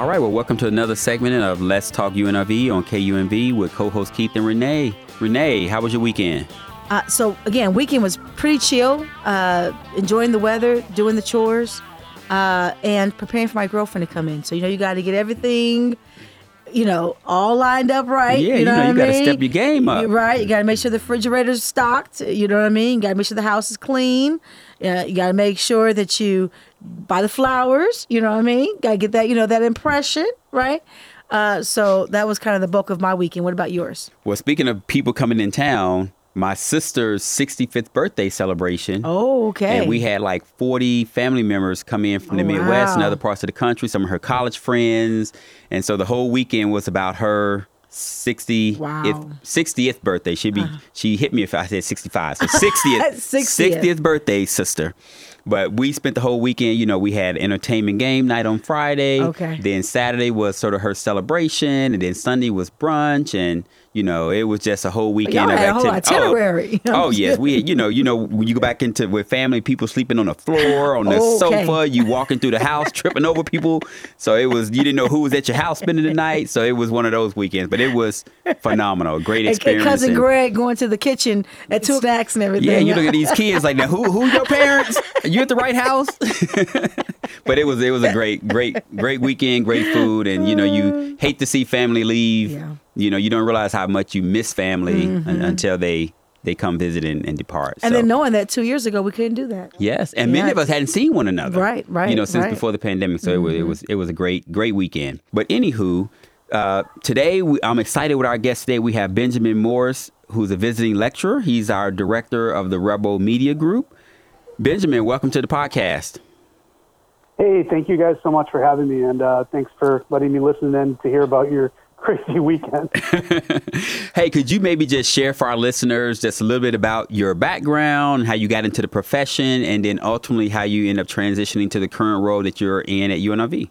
All right, well, welcome to another segment of Let's Talk UNLV on KUNV with co-host Keith and Renee. Renee, how was your weekend? Uh, so again, weekend was pretty chill. Uh, enjoying the weather, doing the chores, uh, and preparing for my girlfriend to come in. So you know, you got to get everything, you know, all lined up right. Yeah, you know, you, what got to step your game up. Right. You got to make sure the refrigerator's stocked. You know what I mean? You got to make sure the house is clean. Uh, you got to make sure that you buy the flowers. You know what I mean? Got to get that, you know, that impression, right? Uh, so that was kind of the bulk of my weekend. What about yours? Well, speaking of people coming in town, my sister's 65th birthday celebration. Oh, okay. And we had like 40 family members come in from the Oh, Midwest and other parts of the country, some of her college friends. And so the whole weekend was about her 60th, Wow. Uh-huh. 60th birthday. She'd be, she hit me if I said 65. So 60th, 60th. 60th birthday, sister. But we spent the whole weekend, you know, we had entertainment game night on Friday. Okay. Then Saturday was sort of her celebration. And then Sunday was brunch. And, you know, it was just a whole weekend of had a whole activity. Oh, itinerary. Oh, oh, yes. We, you know, you know, when you go back into with family, people sleeping on the floor, on the Okay. sofa, you walking through the house, tripping over people. So it was, you didn't know who was at your house spending the night. So it was one of those weekends, but it was phenomenal. Great And experience. cousin and- Greg going to the kitchen at two snacks and everything. yeah, you look at these kids like, now who who your parents? You at the right house? but it was it was a great great great weekend, great food, and you know you hate to see family leave. Yeah. You know you don't realize how much you miss family un- until they they come visit and, and depart. And So, then knowing that two years ago we couldn't do that. yes, and many of us hadn't seen one another. Right, right, You know since right. Mm-hmm. before the pandemic, so it was it was it was a great great weekend. But anywho. Uh, today, we, I'm excited with our guest today. We have Benjamin Morris, who's a visiting lecturer. He's our director of the Rebel Media Group. Benjamin, welcome to the podcast. Hey, thank you guys so much for having me, and uh, thanks for letting me listen in to hear about your crazy weekend. Hey, could you maybe just share for our listeners just a little bit about your background, how you got into the profession, and then ultimately how you end up transitioning to the current role that you're in at UNLV?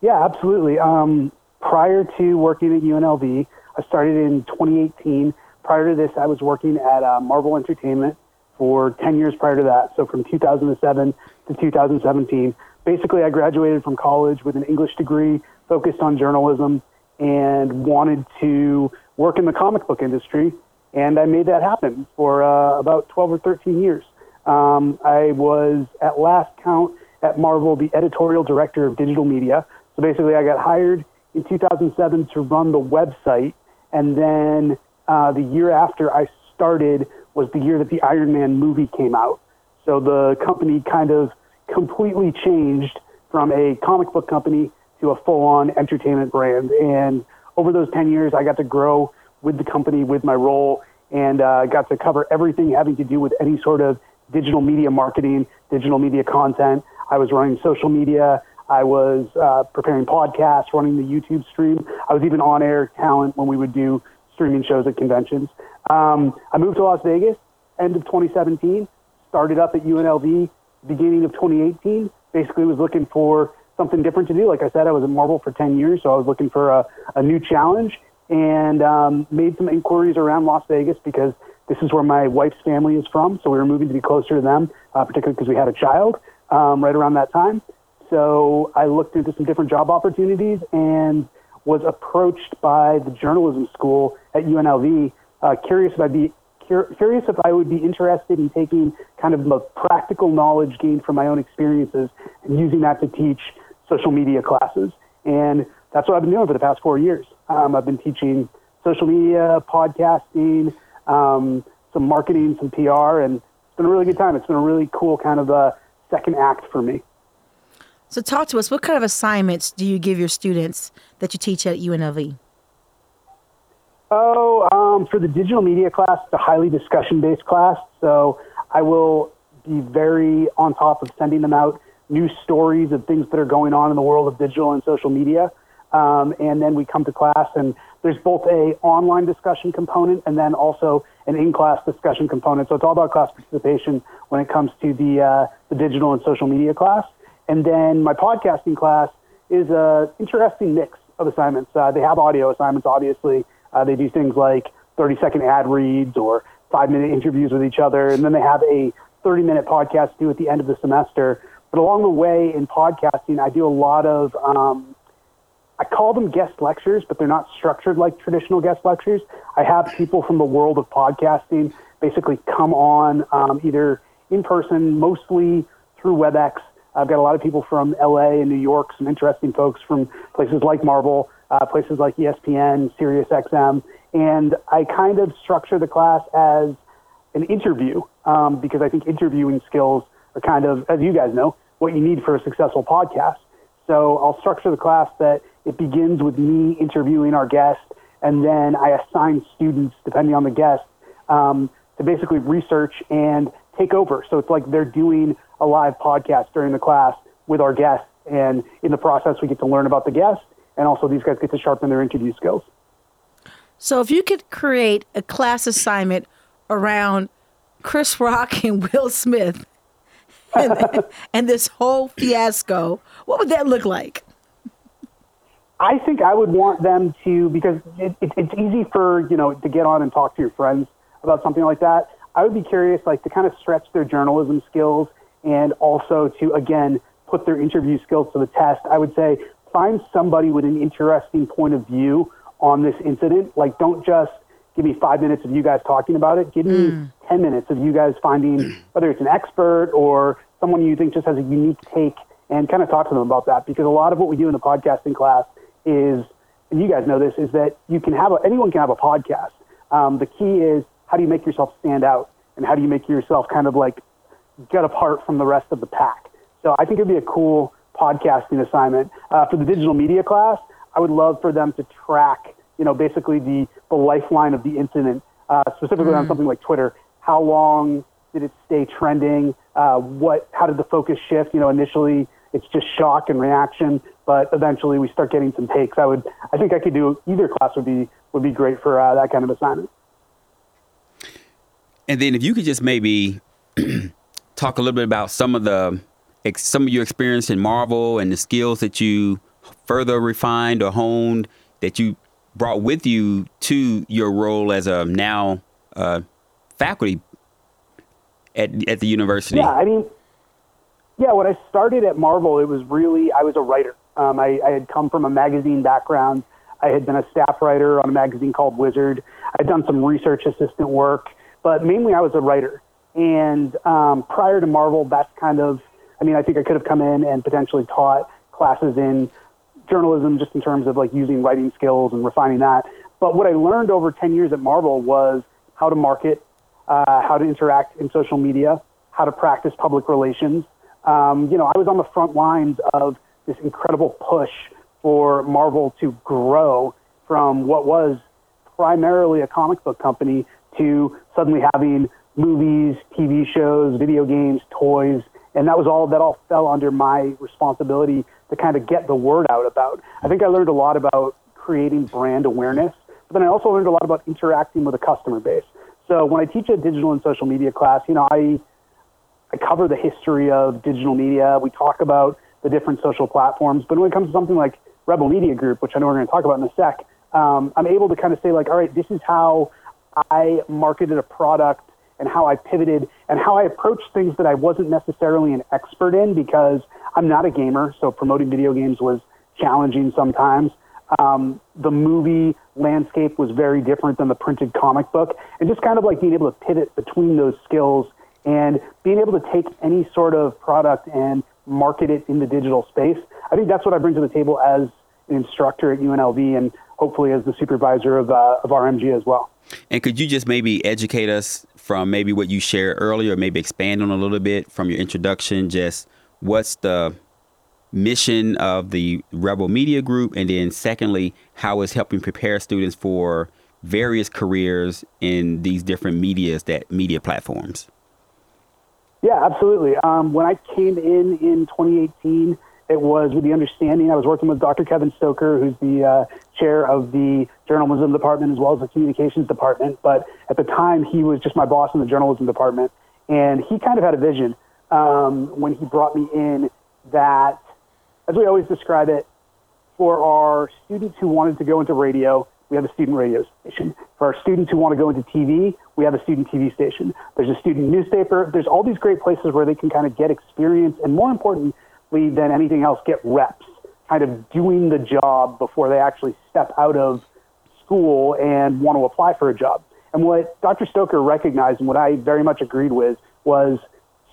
yeah, absolutely. Um, prior to working at UNLV, I started in 2018. Prior to this, I was working at uh, Marvel Entertainment for 10 years prior to that, so from 2007 to 2017. Basically, I graduated from college with an English degree focused on journalism and wanted to work in the comic book industry, and I made that happen for uh, about 12 or 13 years. Um, I was, at last count, at Marvel, the editorial director of digital media. So basically, I got hired in 2007 to run the website, and then uh, the year after I started was the year that the Iron Man movie came out. So the company kind of completely changed from a comic book company to a full-on entertainment brand. And over those 10 years, I got to grow with the company, with my role, and uh, got to cover everything having to do with any sort of digital media marketing, digital media content. I was running social media. I was uh, preparing podcasts, running the YouTube stream. I was even on-air talent when we would do streaming shows at conventions. Um, I moved to Las Vegas end of 2017, started up at UNLV beginning of 2018. Basically, was looking for something different to do. Like I said, I was at Marvel for 10 years, so I was looking for a, a new challenge and um, made some inquiries around Las Vegas because this is where my wife's family is from. So we were moving to be closer to them, uh, particularly because we had a child um, right around that time. So I looked into some different job opportunities and was approached by the journalism school at UNLV, uh, curious if I'd be cur- curious if I would be interested in taking kind of the practical knowledge gained from my own experiences and using that to teach social media classes. And that's what I've been doing for the past four years. Um, I've been teaching social media, podcasting, um, some marketing, some PR, and it's been a really good time. It's been a really cool kind of a second act for me. So talk to us. What kind of assignments do you give your students that you teach at UNLV? Oh, um, for the digital media class, it's a highly discussion based class. So I will be very on top of sending them out new stories of things that are going on in the world of digital and social media. Um, and then we come to class, and there's both a online discussion component and then also an in-class discussion component. So it's all about class participation when it comes to the uh, the digital and social media class. And then my podcasting class is a interesting mix of assignments. Uh, they have audio assignments, obviously. Uh, they do things like 30-second ad reads or five-minute interviews with each other, and then they have a 30-minute podcast due at the end of the semester But along the way in podcasting, I do a lot of, um, I call them guest lectures, but they're not structured like traditional guest lectures. I have people from the world of podcasting basically come on um, either in person, mostly through WebEx. I've got a lot of people from LA and New York, some interesting folks from places like Marvel, uh, places like ESPN, SiriusXM, and I kind of structure the class as an interview um, because I think interviewing skills are kind of, as you guys know, what you need for a successful podcast. So I'll structure the class that it begins with me interviewing our guest, and then I assign students, depending on the guest, um, to basically research and take over. So it's like they're doing a live podcast during the class with our guests, and in the process, we get to learn about the guests. and also these guys get to sharpen their interview skills. So if you could create a class assignment around Chris Rock and Will Smith and, and this whole fiasco, what would that look like? I think I would want them to because it, it, it's easy for you know to get on and talk to your friends about something like that. I would be curious, like to kind of stretch their journalism skills and also to again put their interview skills to the test. I would say find somebody with an interesting point of view on this incident. Like, don't just give me five minutes of you guys talking about it. Give me mm. 10 minutes of you guys finding whether it's an expert or someone you think just has a unique take and kind of talk to them about that. Because a lot of what we do in the podcasting class is, and you guys know this, is that you can have a, anyone can have a podcast. Um, the key is how do you make yourself stand out and how do you make yourself kind of like get apart from the rest of the pack. So I think it'd be a cool podcasting assignment uh, for the digital media class. I would love for them to track, you know, basically the, the lifeline of the incident, uh, specifically mm. on something like Twitter. How long did it stay trending? Uh, what, how did the focus shift? You know, initially it's just shock and reaction, but eventually we start getting some takes. I would, I think I could do either class would be would be great for uh, that kind of assignment. And then if you could just maybe talk a little bit about some of the some of your experience in Marvel and the skills that you further refined or honed that you brought with you to your role as a now uh, faculty at at the university? Yeah, I mean, yeah. When I started at Marvel, it was really I was a writer. Um, I, I had come from a magazine background. I had been a staff writer on a magazine called Wizard. I'd done some research assistant work, but mainly I was a writer. And um, prior to Marvel, that's kind of, I mean, I think I could have come in and potentially taught classes in journalism just in terms of like using writing skills and refining that. But what I learned over 10 years at Marvel was how to market, uh, how to interact in social media, how to practice public relations. Um, you know, I was on the front lines of this incredible push for Marvel to grow from what was primarily a comic book company to suddenly having movies, TV shows, video games, toys, and that was all that all fell under my responsibility to kind of get the word out about. I think I learned a lot about creating brand awareness, but then I also learned a lot about interacting with a customer base. So when I teach a digital and social media class, you know, I I cover the history of digital media. We talk about the different social platforms, but when it comes to something like Rebel Media Group, which I know we're going to talk about in a sec, um, I'm able to kind of say like, all right, this is how I marketed a product and how I pivoted and how I approached things that I wasn't necessarily an expert in because I'm not a gamer, so promoting video games was challenging sometimes. Um, the movie landscape was very different than the printed comic book, and just kind of like being able to pivot between those skills and being able to take any sort of product and market it in the digital space. I think that's what I bring to the table as an instructor at UNLV and hopefully as the supervisor of, uh, of RMG as well. And could you just maybe educate us from maybe what you shared earlier, maybe expand on a little bit from your introduction? Just what's the mission of the Rebel Media Group, and then secondly, how is helping prepare students for various careers in these different medias that media platforms. Yeah, absolutely. Um, when I came in in 2018, it was with the understanding I was working with Dr. Kevin Stoker, who's the uh, chair of the journalism department as well as the communications department. But at the time, he was just my boss in the journalism department. And he kind of had a vision um, when he brought me in that, as we always describe it, for our students who wanted to go into radio, we have a student radio station. For our students who want to go into TV, we have a student TV station. There's a student newspaper. There's all these great places where they can kind of get experience and more than anything else, get reps, kind of doing the job before they actually step out of school and want to apply for a job. And what Dr. Stoker recognized and what I very much agreed with was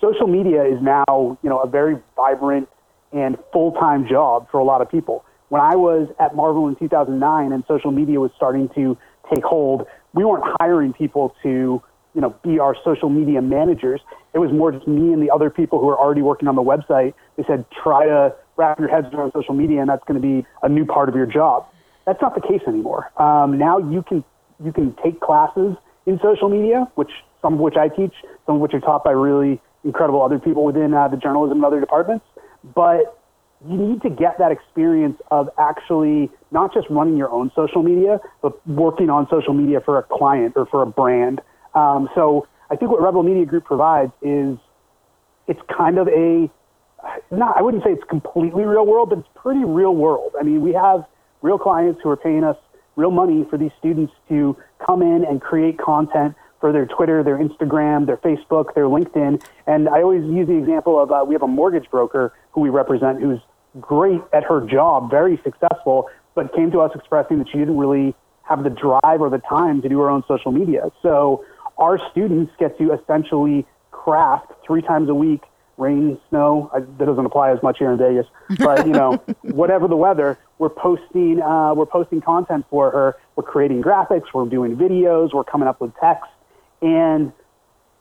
social media is now, you know, a very vibrant and full-time job for a lot of people. When I was at Marvel in 2009 and social media was starting to take hold, we weren't hiring people to, you know, be our social media managers. It was more just me and the other people who are already working on the website. They said, try to wrap your heads around social media, and that's going to be a new part of your job. That's not the case anymore. Um, now you can you can take classes in social media, which some of which I teach, some of which are taught by really incredible other people within uh, the journalism and other departments. But you need to get that experience of actually not just running your own social media, but working on social media for a client or for a brand. Um, so I think what Rebel Media Group provides is it's kind of a not I wouldn't say it's completely real world, but it's pretty real world. I mean, we have real clients who are paying us real money for these students to come in and create content for their Twitter, their Instagram, their Facebook, their LinkedIn. And I always use the example of uh, we have a mortgage broker who we represent who's great at her job, very successful, but came to us expressing that she didn't really have the drive or the time to do her own social media. So our students get to essentially craft three times a week rain, snow. I, that doesn't apply as much here in Vegas, but you know, whatever the weather, we're posting uh, we're posting content for her. We're creating graphics. We're doing videos. We're coming up with text, and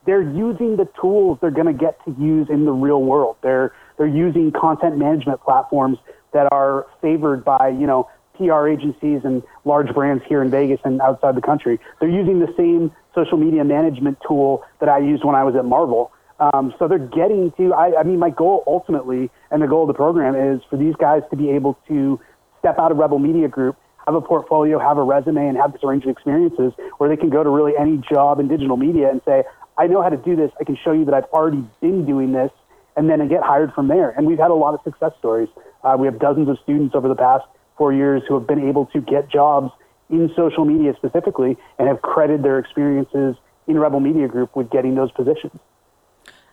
they're using the tools they're going to get to use in the real world. They're they're using content management platforms that are favored by you know PR agencies and large brands here in Vegas and outside the country. They're using the same social media management tool that I used when I was at Marvel um, so they're getting to, I, I mean, my goal ultimately and the goal of the program is for these guys to be able to step out of Rebel Media Group, have a portfolio, have a resume, and have this range of experiences where they can go to really any job in digital media and say, I know how to do this. I can show you that I've already been doing this, and then get hired from there. And we've had a lot of success stories. Uh, we have dozens of students over the past four years who have been able to get jobs in social media specifically and have credited their experiences in Rebel Media Group with getting those positions.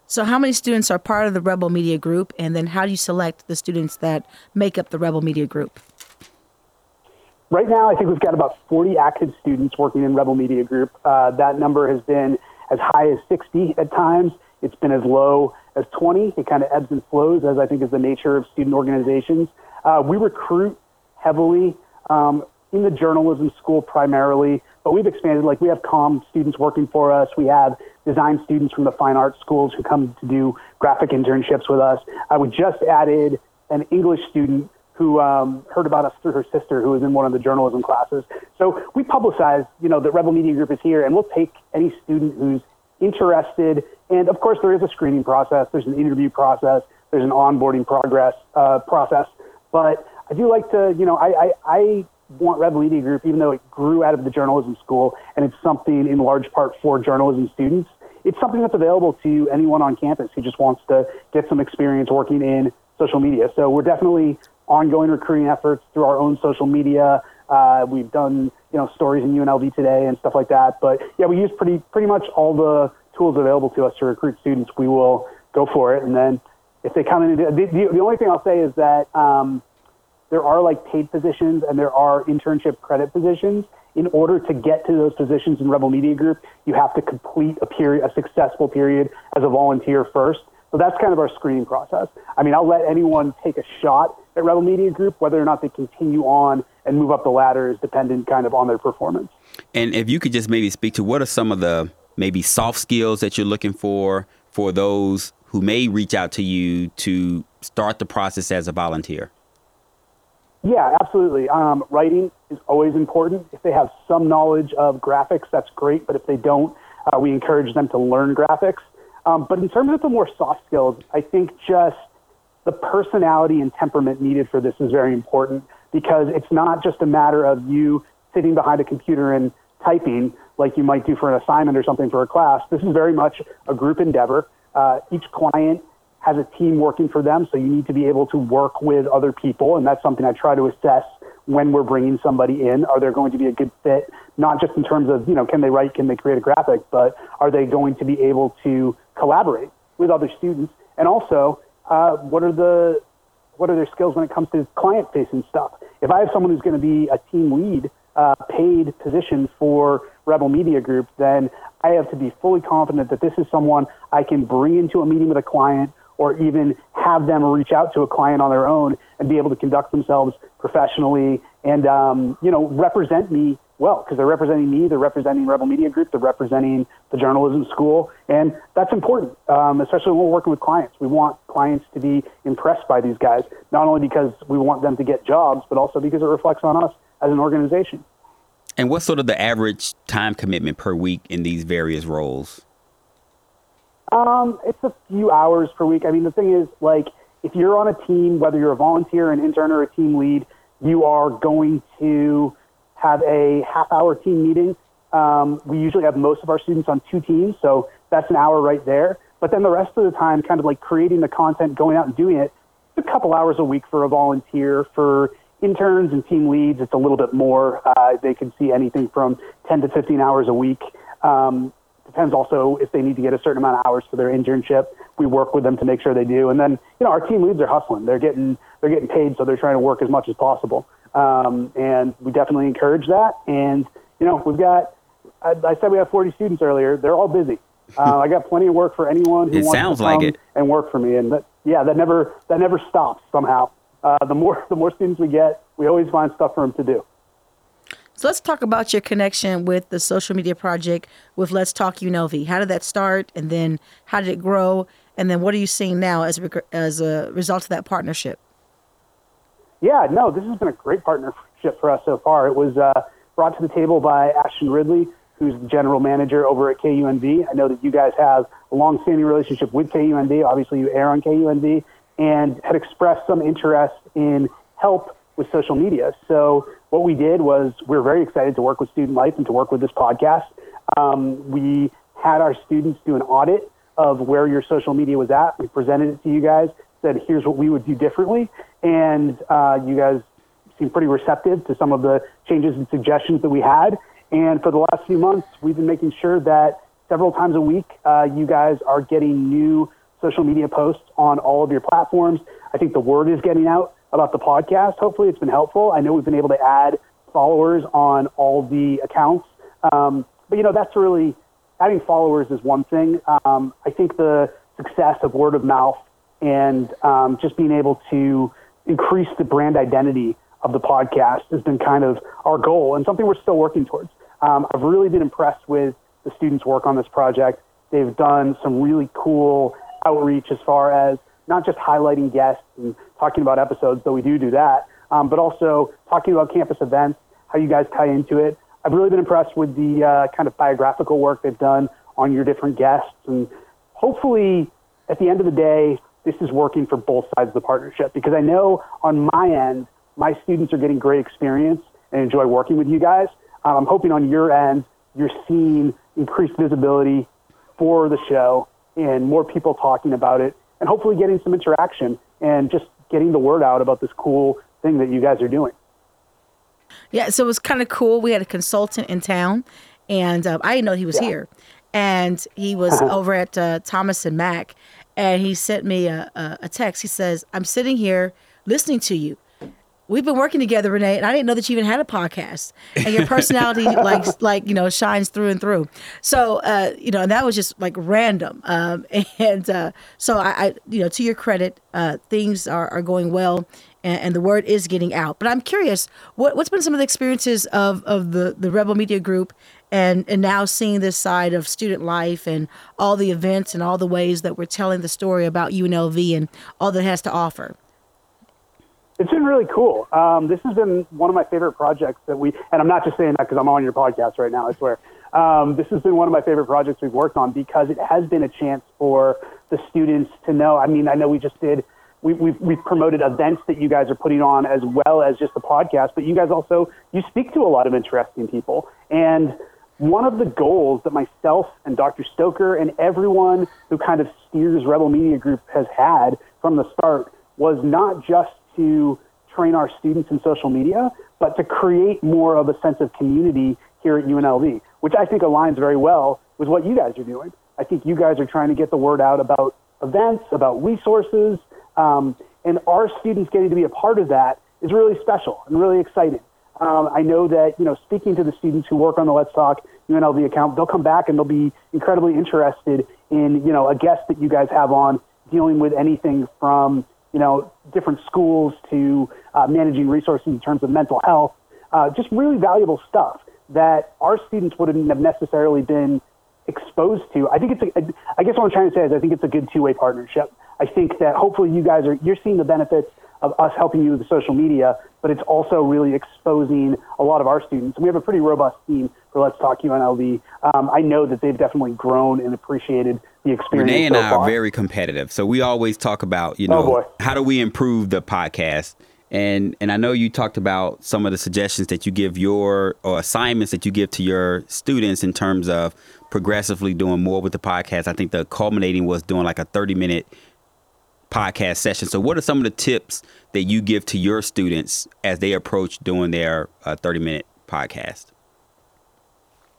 So, how many students are part of the Rebel Media Group, and then how do you select the students that make up the Rebel Media Group? Right now, I think we've got about 40 active students working in Rebel Media Group. Uh, that number has been as high as 60 at times. It's been as low as 20. It kind of ebbs and flows, as I think is the nature of student organizations. Uh, we recruit heavily um, in the journalism school primarily, but we've expanded. Like we have com students working for us. We have design students from the fine arts schools who come to do graphic internships with us. I we just added an English student who um, heard about us through her sister, who was in one of the journalism classes. So we publicize, you know, that Rebel Media Group is here, and we'll take any student who's interested. And of course, there is a screening process. There's an interview process. There's an onboarding progress uh, process. But I do like to, you know, I, I, I want Rebel Media Group, even though it grew out of the journalism school and it's something in large part for journalism students, it's something that's available to anyone on campus who just wants to get some experience working in social media. So we're definitely ongoing recruiting efforts through our own social media. Uh, we've done you know stories in UNLV today and stuff like that. But yeah, we use pretty pretty much all the tools available to us to recruit students. We will go for it, and then if they come in, the, the, the only thing I'll say is that. Um, there are like paid positions and there are internship credit positions. In order to get to those positions in Rebel Media Group, you have to complete a period, a successful period as a volunteer first. So that's kind of our screening process. I mean, I'll let anyone take a shot at Rebel Media Group. Whether or not they continue on and move up the ladder is dependent kind of on their performance. And if you could just maybe speak to what are some of the maybe soft skills that you're looking for for those who may reach out to you to start the process as a volunteer? Yeah, absolutely. Um, writing is always important. If they have some knowledge of graphics, that's great. But if they don't, uh, we encourage them to learn graphics. Um, but in terms of the more soft skills, I think just the personality and temperament needed for this is very important because it's not just a matter of you sitting behind a computer and typing like you might do for an assignment or something for a class. This is very much a group endeavor. Uh, each client has a team working for them, so you need to be able to work with other people, and that's something I try to assess when we're bringing somebody in. Are they going to be a good fit, not just in terms of, you know, can they write, can they create a graphic, but are they going to be able to collaborate with other students? And also, uh, what are the what are their skills when it comes to client facing stuff? If I have someone who's going to be a team lead, uh, paid position for Rebel Media Group, then I have to be fully confident that this is someone I can bring into a meeting with a client or even have them reach out to a client on their own and be able to conduct themselves professionally and um, you know represent me well because they're representing me, they're representing Rebel Media Group, they're representing the journalism school, and that's important, um, especially when we're working with clients. We want clients to be impressed by these guys, not only because we want them to get jobs, but also because it reflects on us as an organization. And what's sort of the average time commitment per week in these various roles? Um, it's a few hours per week. I mean, the thing is, like, if you're on a team, whether you're a volunteer, an intern, or a team lead, you are going to have a half hour team meeting. Um, we usually have most of our students on two teams, so that's an hour right there. But then the rest of the time, kind of like creating the content, going out and doing it, a couple hours a week for a volunteer. For interns and team leads, it's a little bit more. Uh, they can see anything from 10 to 15 hours a week. Um, depends also if they need to get a certain amount of hours for their internship. We work with them to make sure they do. And then, you know, our team leads are hustling. They're getting they're getting paid, so they're trying to work as much as possible. Um, and we definitely encourage that. And you know, we've got I, I said we have 40 students earlier. They're all busy. Uh, I got plenty of work for anyone who it wants sounds to come like it. and work for me. And that, yeah, that never that never stops somehow. Uh, the more the more students we get, we always find stuff for them to do. So let's talk about your connection with the social media project with Let's Talk UNLV. How did that start, and then how did it grow, and then what are you seeing now as a, as a result of that partnership? Yeah, no, this has been a great partnership for us so far. It was uh, brought to the table by Ashton Ridley, who's the general manager over at KUNV. I know that you guys have a long-standing relationship with KUNV. Obviously, you air on KUNV, and had expressed some interest in help with social media. So what we did was we are very excited to work with Student Life and to work with this podcast. Um, we had our students do an audit of where your social media was at. We presented it to you guys, said, here's what we would do differently. And uh, you guys seemed pretty receptive to some of the changes and suggestions that we had. And for the last few months, we've been making sure that several times a week, uh, you guys are getting new social media posts on all of your platforms. I think the word is getting out about the podcast. Hopefully, it's been helpful. I know we've been able to add followers on all the accounts, um, but you know that's really adding followers is one thing. Um, I think the success of word of mouth and um, just being able to increase the brand identity of the podcast has been kind of our goal and something we're still working towards. Um, I've really been impressed with the students' work on this project. They've done some really cool outreach as far as not just highlighting guests and talking about episodes, though we do do that, um, but also talking about campus events, how you guys tie into it. I've really been impressed with the uh, kind of biographical work they've done on your different guests. And hopefully, at the end of the day, this is working for both sides of the partnership because I know on my end, my students are getting great experience and enjoy working with you guys. Um, I'm hoping on your end, you're seeing increased visibility for the show and more people talking about it and hopefully getting some interaction and just getting the word out about this cool thing that you guys are doing. Yeah, so it was kind of cool. We had a consultant in town, and um, I didn't know he was yeah. here. And he was over at uh, Thomas and Mack, and he sent me a, a, a text. He says, I'm sitting here listening to you we've been working together, Renee, and I didn't know that you even had a podcast. And your personality, like, like you know, shines through and through. So, uh, you know, and that was just like random. Um, and uh, so, I, I, you know, to your credit, uh, things are, are going well, and, and, the word is getting out. But I'm curious, what, what's been some of the experiences of of the the Rebel Media Group, and and now seeing this side of student life and all the events and all the ways that we're telling the story about UNLV and all that it has to offer. It's been really cool. Um, this has been one of my favorite projects that we, and I'm not just saying that because I'm on your podcast right now, I swear. Um, this has been one of my favorite projects we've worked on because it has been a chance for the students to know. I mean, I know we just did, we, we've, we've promoted events that you guys are putting on as well as just the podcast, but you guys also, you speak to a lot of interesting people. And one of the goals that myself and Dr. Stoker and everyone who kind of steers Rebel Media Group has had from the start was not just to train our students in social media, but to create more of a sense of community here at UNLV, which I think aligns very well with what you guys are doing. I think you guys are trying to get the word out about events, about resources, um, and our students getting to be a part of that is really special and really exciting. Um, I know that, you know, speaking to the students who work on the Let's Talk UNLV account, they'll come back and they'll be incredibly interested in, you know, a guest that you guys have on dealing with anything from, you know, different schools to uh, managing resources in terms of mental health, uh, just really valuable stuff that our students wouldn't have necessarily been exposed to. I think it's, a, I guess what I'm trying to say is I think it's a good two-way partnership. I think that hopefully you guys are, you're seeing the benefits of us helping you with social media, but it's also really exposing a lot of our students. We have a pretty robust team for Let's Talk UNLV. Um, I know that they've definitely grown and appreciated the experience. Renee and so I far. are very competitive, so we always talk about you Oh, know boy. how do we improve the podcast. And and I know you talked about some of the suggestions that you give your or assignments that you give to your students in terms of progressively doing more with the podcast. I think the culminating was doing like a 30 minute podcast session. So what are some of the tips that you give to your students as they approach doing their uh, 30 minute podcast?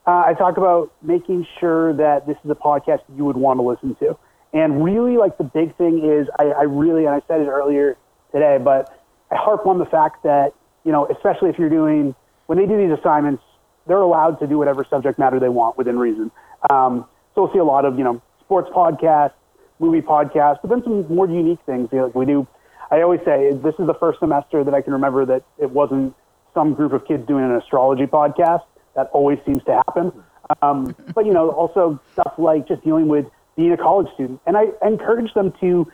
Uh, I talk about making sure that this is a podcast you would want to listen to. And really, like the big thing is, I, I really, and I said it earlier today, but I harp on the fact that, you know, especially if you're doing, when they do these assignments, they're allowed to do whatever subject matter they want within reason. Um, so we'll see a lot of, you know, sports podcasts, movie podcasts, but then some more unique things. You know, like we do, I always say, this is the first semester that I can remember that it wasn't some group of kids doing an astrology podcast. That always seems to happen. Um, but, you know, also stuff like just dealing with being a college student. And I encourage them to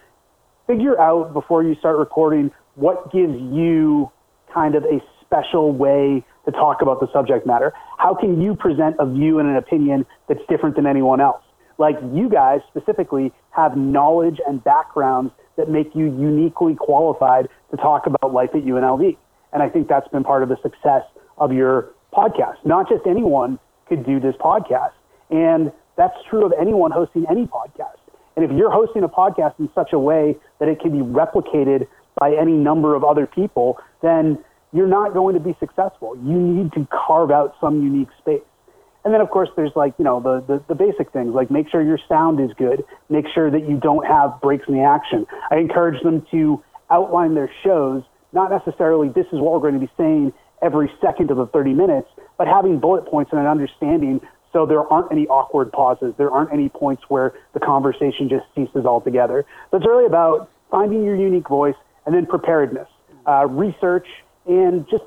figure out before you start recording what gives you kind of a special way to talk about the subject matter. How can you present a view and an opinion that's different than anyone else? Like you guys specifically have knowledge and backgrounds that make you uniquely qualified to talk about life at UNLV. And I think that's been part of the success of your podcast. Not just anyone could do this podcast. And that's true of anyone hosting any podcast. And if you're hosting a podcast in such a way that it can be replicated by any number of other people, then you're not going to be successful. You need to carve out some unique space. And then, of course, there's like, you know, the, the, the basic things like make sure your sound is good, make sure that you don't have breaks in the action. I encourage them to outline their shows, not necessarily this is what we're going to be saying every second of the 30 minutes, but having bullet points and an understanding so there aren't any awkward pauses. There aren't any points where the conversation just ceases altogether. So it's really about finding your unique voice and then preparedness, uh, research, and just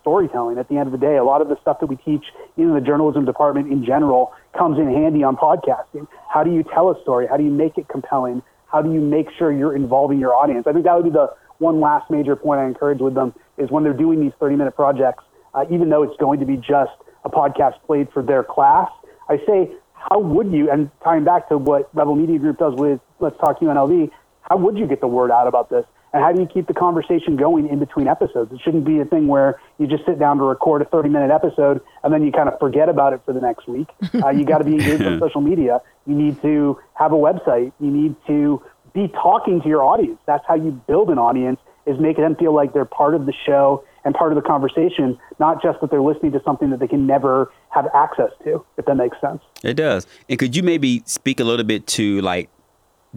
storytelling at the end of the day. A lot of the stuff that we teach in the journalism department in general comes in handy on podcasting. How do you tell a story? How do you make it compelling? How do you make sure you're involving your audience? I think that would be the one last major point I encourage with them is when they're doing these 30 minute projects, uh, even though it's going to be just a podcast played for their class, I say, how would you, and tying back to what Rebel Media Group does with Let's Talk UNLV, how would you get the word out about this? And how do you keep the conversation going in between episodes? It shouldn't be a thing where you just sit down to record a 30 minute episode and then you kind of forget about it for the next week. Uh, you got to be engaged on social media. You need to have a website. You need to be talking to your audience. That's how you build an audience is make them feel like they're part of the show and part of the conversation, not just that they're listening to something that they can never have access to, if that makes sense. It does. And could you maybe speak a little bit to like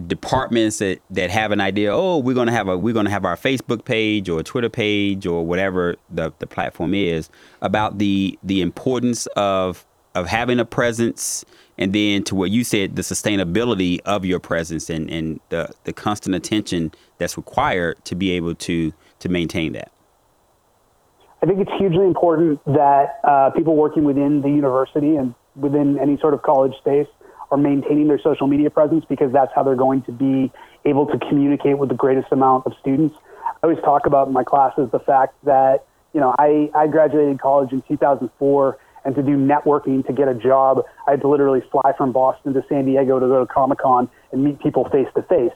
departments that, that have an idea, oh, we're gonna have a we're gonna have our Facebook page or Twitter page or whatever the, the platform is about the the importance of of having a presence and then to what you said, the sustainability of your presence and, and the, the constant attention that's required to be able to to maintain that. I think it's hugely important that uh, people working within the university and within any sort of college space are maintaining their social media presence because that's how they're going to be able to communicate with the greatest amount of students. I always talk about in my classes the fact that, you know, I, I graduated college in 2004 and to do networking to get a job, I had to literally fly from Boston to San Diego to go to Comic Con and meet people face to face.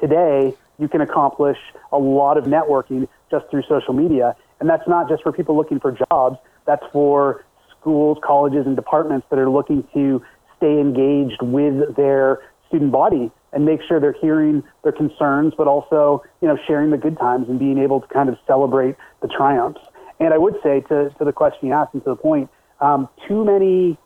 Today, you can accomplish a lot of networking just through social media. And that's not just for people looking for jobs, that's for schools, colleges, and departments that are looking to stay engaged with their student body and make sure they're hearing their concerns, but also, you know, sharing the good times and being able to kind of celebrate the triumphs. And I would say to, to the question you asked and to the point, um, too many,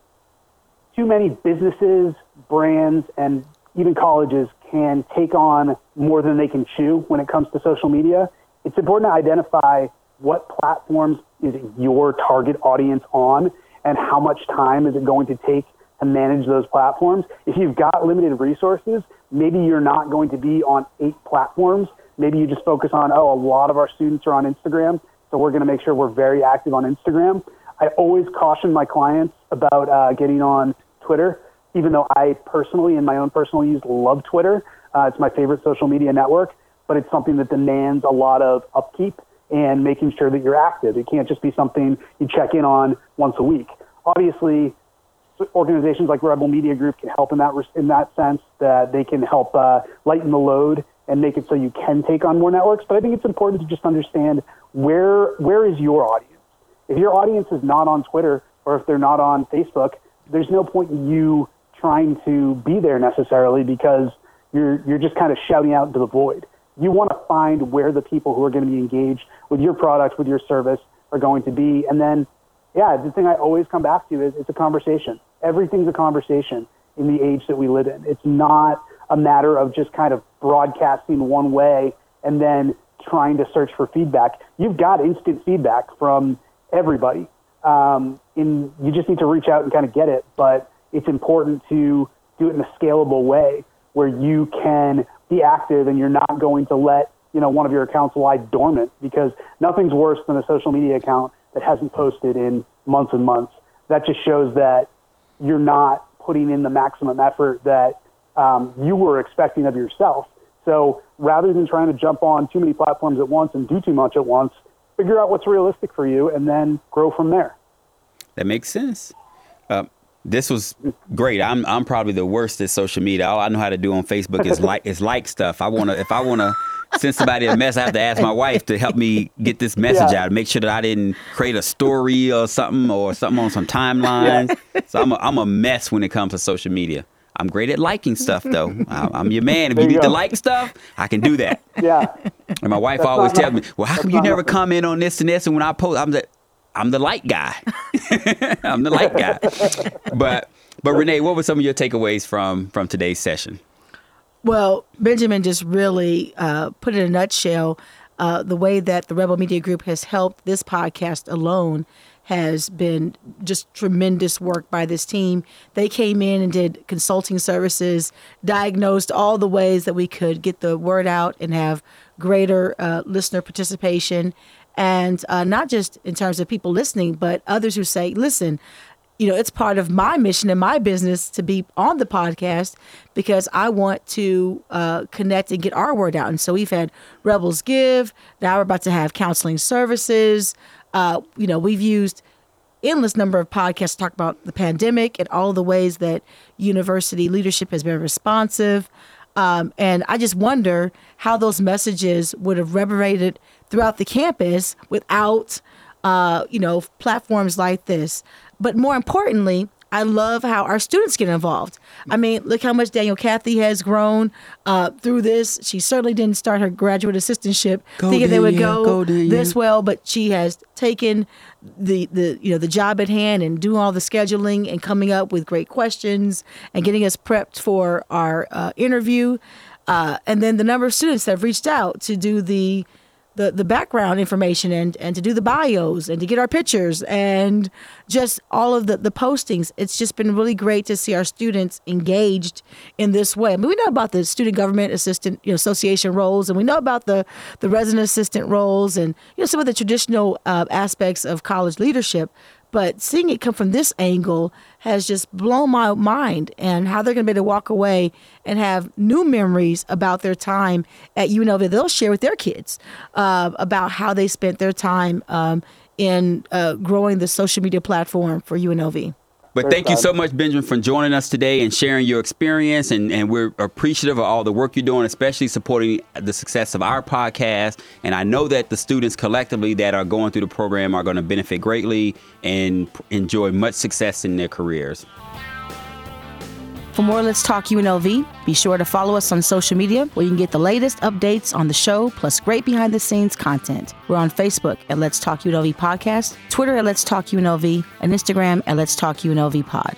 too many businesses, brands, and even colleges can take on more than they can chew when it comes to social media. It's important to identify what platforms is your target audience on and how much time is it going to take to manage those platforms. If you've got limited resources, maybe you're not going to be on eight platforms. Maybe you just focus on, oh, a lot of our students are on Instagram, so we're going to make sure we're very active on Instagram. I always caution my clients about uh, getting on Twitter, even though I personally, in my own personal use, love Twitter. Uh, it's my favorite social media network, but it's something that demands a lot of upkeep and making sure that you're active. It can't just be something you check in on once a week. Obviously, organizations like Rebel Media Group can help in that in that sense that they can help uh, lighten the load and make it so you can take on more networks. But I think it's important to just understand where where is your audience. If your audience is not on Twitter or if they're not on Facebook, there's no point in you trying to be there necessarily because you're you're just kind of shouting out into the void. You want to find where the people who are going to be engaged with your product, with your service, are going to be, and then yeah, the thing I always come back to is it's a conversation. Everything's a conversation in the age that we live in. It's not a matter of just kind of broadcasting one way and then trying to search for feedback. You've got instant feedback from everybody. Um, in, you just need to reach out and kind of get it, but it's important to do it in a scalable way where you can be active and you're not going to let you know one of your accounts lie dormant because nothing's worse than a social media account that hasn't posted in months and months. That just shows that you're not putting in the maximum effort that um, you were expecting of yourself. So rather than trying to jump on too many platforms at once and do too much at once, figure out what's realistic for you and then grow from there. That makes sense. Uh, this was great. I'm I'm probably the worst at social media. All I know how to do on Facebook is like is like stuff. I wanna if I wanna send somebody a mess, I have to ask my wife to help me get this message yeah. out, make sure that I didn't create a story or something or something on some timelines. Yeah. So I'm a, I'm a mess when it comes to social media. I'm great at liking stuff though. I'm your man. If you, you need go. to like stuff, I can do that. Yeah. And my wife That's always tells me, "Well, how come you never comment on this and this?" And when I post, I'm like, "I'm the light guy. I'm the light guy." But but Renee, what were some of your takeaways from from today's session? Well, Benjamin just really uh, put in a nutshell uh, the way that the Rebel Media Group has helped this podcast alone has been just tremendous work by this team. They came in and did consulting services, diagnosed all the ways that we could get the word out and have greater uh, listener participation. And uh, not just in terms of people listening, but others who say, listen, you know, it's part of my mission and my business to be on the podcast because I want to uh, connect and get our word out. And so we've had Rebels Give. Now we're about to have counseling services. Uh, you know, we've used endless number of podcasts to talk about the pandemic and all the ways that university leadership has been responsive. Um, and I just wonder how those messages would have reverberated throughout the campus without, uh, you know, platforms like this. But more importantly, I love how our students get involved. I mean, look how much Daniel Kathy has grown uh, through this. She certainly didn't start her graduate assistantship go thinking they would go, go this well, but she has taken the the you know the job at hand and doing all the scheduling and coming up with great questions and getting us prepped for our uh, interview. Uh, and then the number of students that have reached out to do the the, the background information and, and to do the bios and to get our pictures and just all of the, the postings. It's just been really great to see our students engaged in this way. I mean, we know about the student government assistant you know, association roles and we know about the, the resident assistant roles and you know some of the traditional uh, aspects of college leadership. But seeing it come from this angle has just blown my mind and how they're going to be able to walk away and have new memories about their time at UNLV. They'll share with their kids uh, about how they spent their time um, in uh, growing the social media platform for UNLV. But thank you so much, Benjamin, for joining us today and sharing your experience. And, and we're appreciative of all the work you're doing, especially supporting the success of our podcast. And I know that the students collectively that are going through the program are going to benefit greatly and enjoy much success in their careers. For more Let's Talk UNLV, be sure to follow us on social media where you can get the latest updates on the show, plus great behind the scenes content. We're on Facebook at Let's Talk UNLV Podcast, Twitter at Let's Talk UNLV, and Instagram at Let's Talk UNLV Pod.